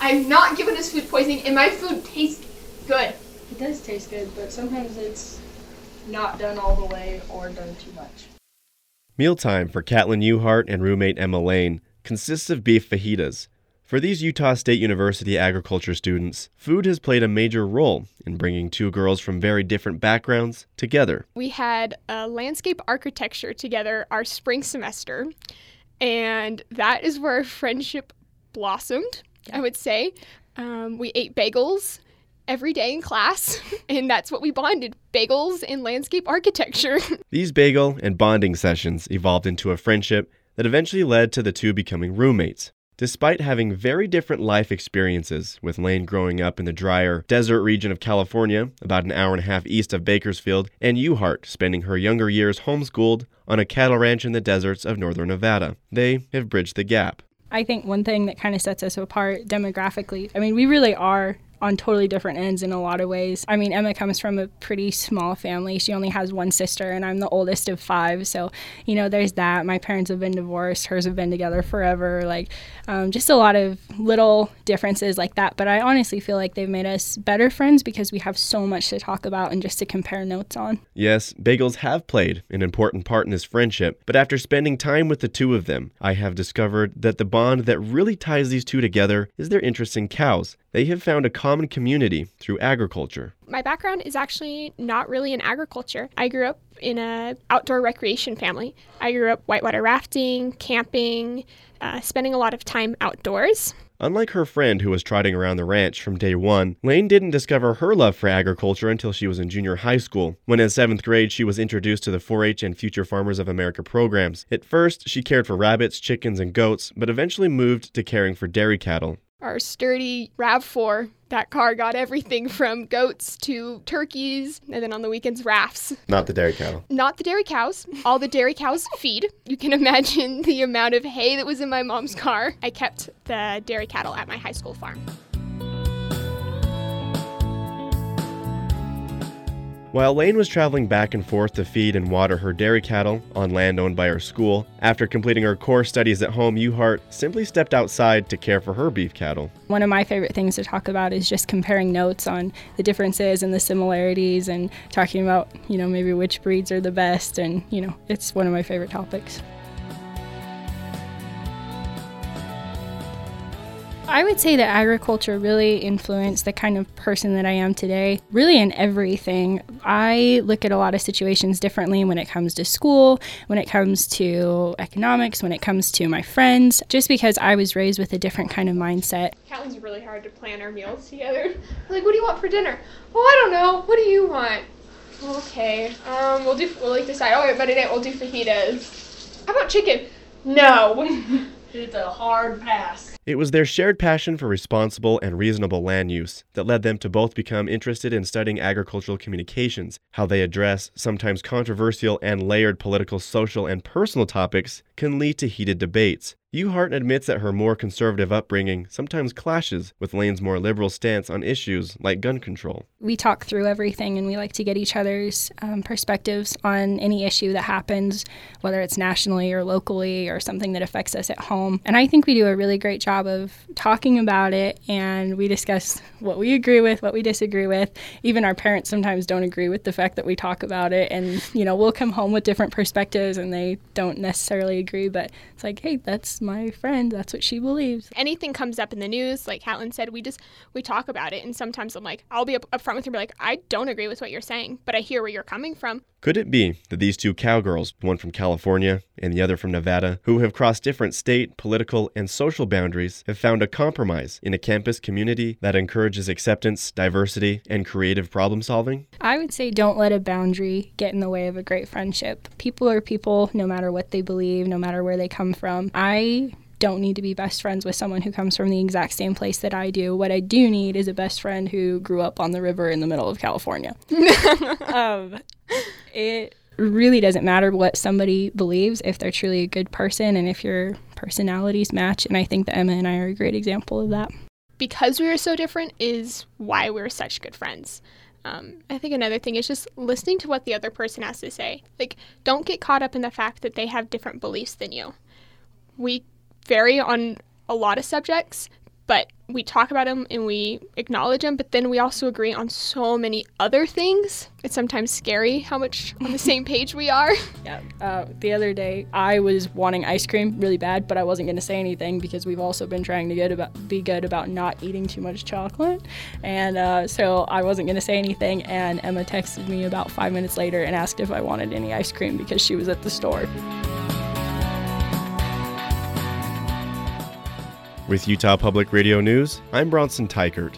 I'm not given us food poisoning, and my food tastes good. It does taste good, but sometimes it's not done all the way or done too much. Mealtime for Catlin Uhart and roommate Emma Lane consists of beef fajitas. For these Utah State University agriculture students, food has played a major role in bringing two girls from very different backgrounds together. We had a landscape architecture together our spring semester, and that is where our friendship blossomed, I would say. Um, we ate bagels every day in class, and that's what we bonded bagels and landscape architecture. These bagel and bonding sessions evolved into a friendship that eventually led to the two becoming roommates. Despite having very different life experiences, with Lane growing up in the drier desert region of California, about an hour and a half east of Bakersfield, and Uhart spending her younger years homeschooled on a cattle ranch in the deserts of northern Nevada, they have bridged the gap. I think one thing that kind of sets us apart demographically, I mean, we really are on totally different ends in a lot of ways. I mean, Emma comes from a pretty small family. She only has one sister, and I'm the oldest of five. So, you know, there's that. My parents have been divorced, hers have been together forever. Like, um, just a lot of little differences like that. But I honestly feel like they've made us better friends because we have so much to talk about and just to compare notes on. Yes, bagels have played an important part in this friendship, but after spending time with the two of them, I have discovered that the bond that really ties these two together is their interest in cows. They have found a common community through agriculture. My background is actually not really in agriculture. I grew up in a outdoor recreation family. I grew up whitewater rafting, camping, uh, spending a lot of time outdoors. Unlike her friend who was trotting around the ranch from day one, Lane didn't discover her love for agriculture until she was in junior high school, when in seventh grade she was introduced to the 4 H and Future Farmers of America programs. At first, she cared for rabbits, chickens, and goats, but eventually moved to caring for dairy cattle our sturdy RAV4. That car got everything from goats to turkeys, and then on the weekends, rafts. Not the dairy cattle. Not the dairy cows. All the dairy cows feed. You can imagine the amount of hay that was in my mom's car. I kept the dairy cattle at my high school farm. While Lane was traveling back and forth to feed and water her dairy cattle on land owned by her school, after completing her core studies at home, Uhart simply stepped outside to care for her beef cattle. One of my favorite things to talk about is just comparing notes on the differences and the similarities and talking about, you know, maybe which breeds are the best. And, you know, it's one of my favorite topics. I would say that agriculture really influenced the kind of person that I am today, really in everything. I look at a lot of situations differently when it comes to school, when it comes to economics, when it comes to my friends, just because I was raised with a different kind of mindset. Catlin's really hard to plan our meals together. Like, what do you want for dinner? Oh, I don't know. What do you want? Okay, um, we'll do, we'll like decide. Oh, wait, but it we'll do fajitas. How about chicken? No. it's a hard pass. It was their shared passion for responsible and reasonable land use that led them to both become interested in studying agricultural communications. How they address sometimes controversial and layered political, social, and personal topics can lead to heated debates. Uhart admits that her more conservative upbringing sometimes clashes with Lane's more liberal stance on issues like gun control. We talk through everything and we like to get each other's um, perspectives on any issue that happens, whether it's nationally or locally or something that affects us at home. And I think we do a really great job of talking about it and we discuss what we agree with, what we disagree with. Even our parents sometimes don't agree with the fact that we talk about it. And, you know, we'll come home with different perspectives and they don't necessarily agree, but it's like, hey, that's my friend. That's what she believes. Anything comes up in the news, like Catlin said, we just we talk about it. And sometimes I'm like, I'll be up, up front with her, be like, I don't agree with what you're saying, but I hear where you're coming from. Could it be that these two cowgirls, one from California and the other from Nevada, who have crossed different state, political, and social boundaries, have found a compromise in a campus community that encourages acceptance, diversity, and creative problem solving? I would say don't let a boundary get in the way of a great friendship. People are people no matter what they believe, no matter where they come from. I don't need to be best friends with someone who comes from the exact same place that I do. What I do need is a best friend who grew up on the river in the middle of California. um, it really doesn't matter what somebody believes if they're truly a good person and if your personalities match. And I think that Emma and I are a great example of that. Because we are so different is why we're such good friends. Um, I think another thing is just listening to what the other person has to say. Like, don't get caught up in the fact that they have different beliefs than you. We vary on a lot of subjects, but we talk about them and we acknowledge them, but then we also agree on so many other things. It's sometimes scary how much on the same page we are. Yeah. Uh, the other day, I was wanting ice cream really bad, but I wasn't going to say anything because we've also been trying to good about, be good about not eating too much chocolate. And uh, so I wasn't going to say anything. And Emma texted me about five minutes later and asked if I wanted any ice cream because she was at the store. With Utah Public Radio News, I'm Bronson Teichert.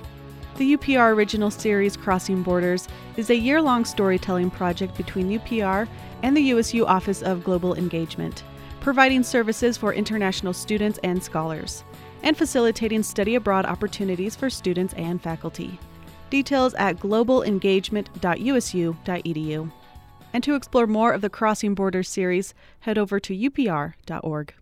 The UPR original series Crossing Borders is a year long storytelling project between UPR and the USU Office of Global Engagement, providing services for international students and scholars, and facilitating study abroad opportunities for students and faculty. Details at globalengagement.usu.edu. And to explore more of the Crossing Borders series, head over to upr.org.